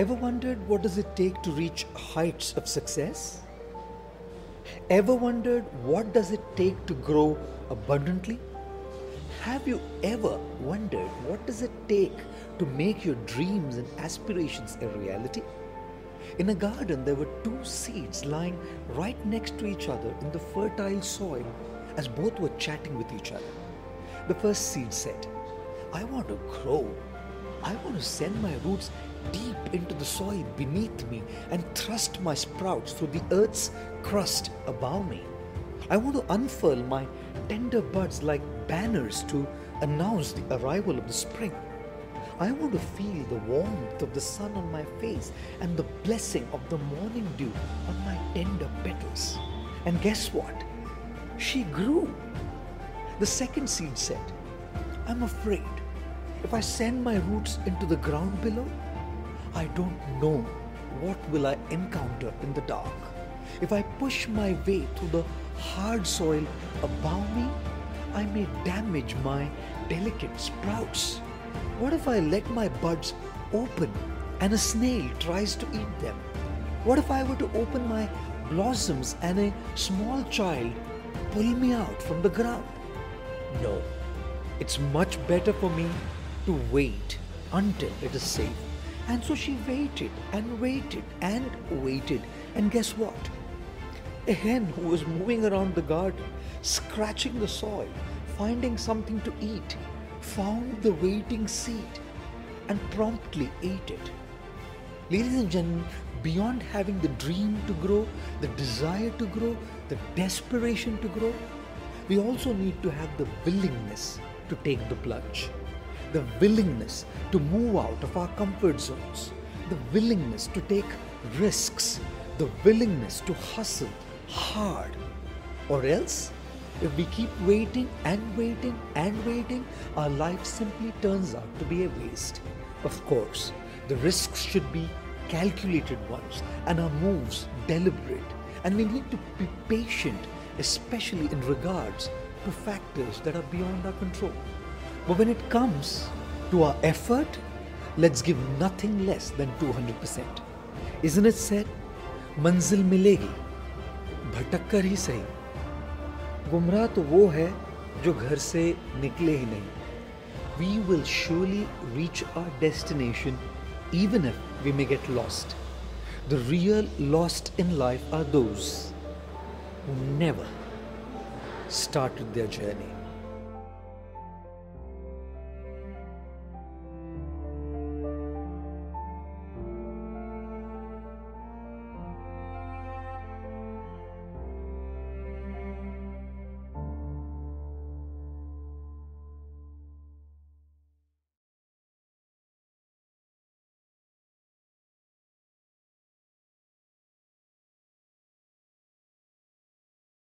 Ever wondered what does it take to reach heights of success? Ever wondered what does it take to grow abundantly? Have you ever wondered what does it take to make your dreams and aspirations a reality? In a garden there were two seeds lying right next to each other in the fertile soil as both were chatting with each other. The first seed said, I want to grow. I want to send my roots deep into the soil beneath me and thrust my sprouts through the earth's crust above me. I want to unfurl my tender buds like banners to announce the arrival of the spring. I want to feel the warmth of the sun on my face and the blessing of the morning dew on my tender petals. And guess what? She grew. The second seed said, I'm afraid if I send my roots into the ground below, I don't know what will I encounter in the dark. If I push my way through the hard soil above me, I may damage my delicate sprouts. What if I let my buds open and a snail tries to eat them? What if I were to open my blossoms and a small child pull me out from the ground? No, it's much better for me to wait until it is safe. And so she waited and waited and waited. And guess what? A hen who was moving around the garden, scratching the soil, finding something to eat, found the waiting seed and promptly ate it. Ladies and gentlemen, beyond having the dream to grow, the desire to grow, the desperation to grow, we also need to have the willingness to take the plunge, the willingness to move out of our comfort zones, the willingness to take risks, the willingness to hustle hard. Or else, if we keep waiting and waiting and waiting, our life simply turns out to be a waste. Of course, the risks should be calculated ones and our moves deliberate. And we need to be patient, especially in regards to factors that are beyond our control. But when it comes to our effort, let's give nothing less than 200%. Isn't it said, मंजिल मिलेगी भटक कर ही सही गुमराह तो वो है जो घर से निकले ही नहीं we will surely reach our destination even if we may get lost. The real lost in life are those who never started their journey.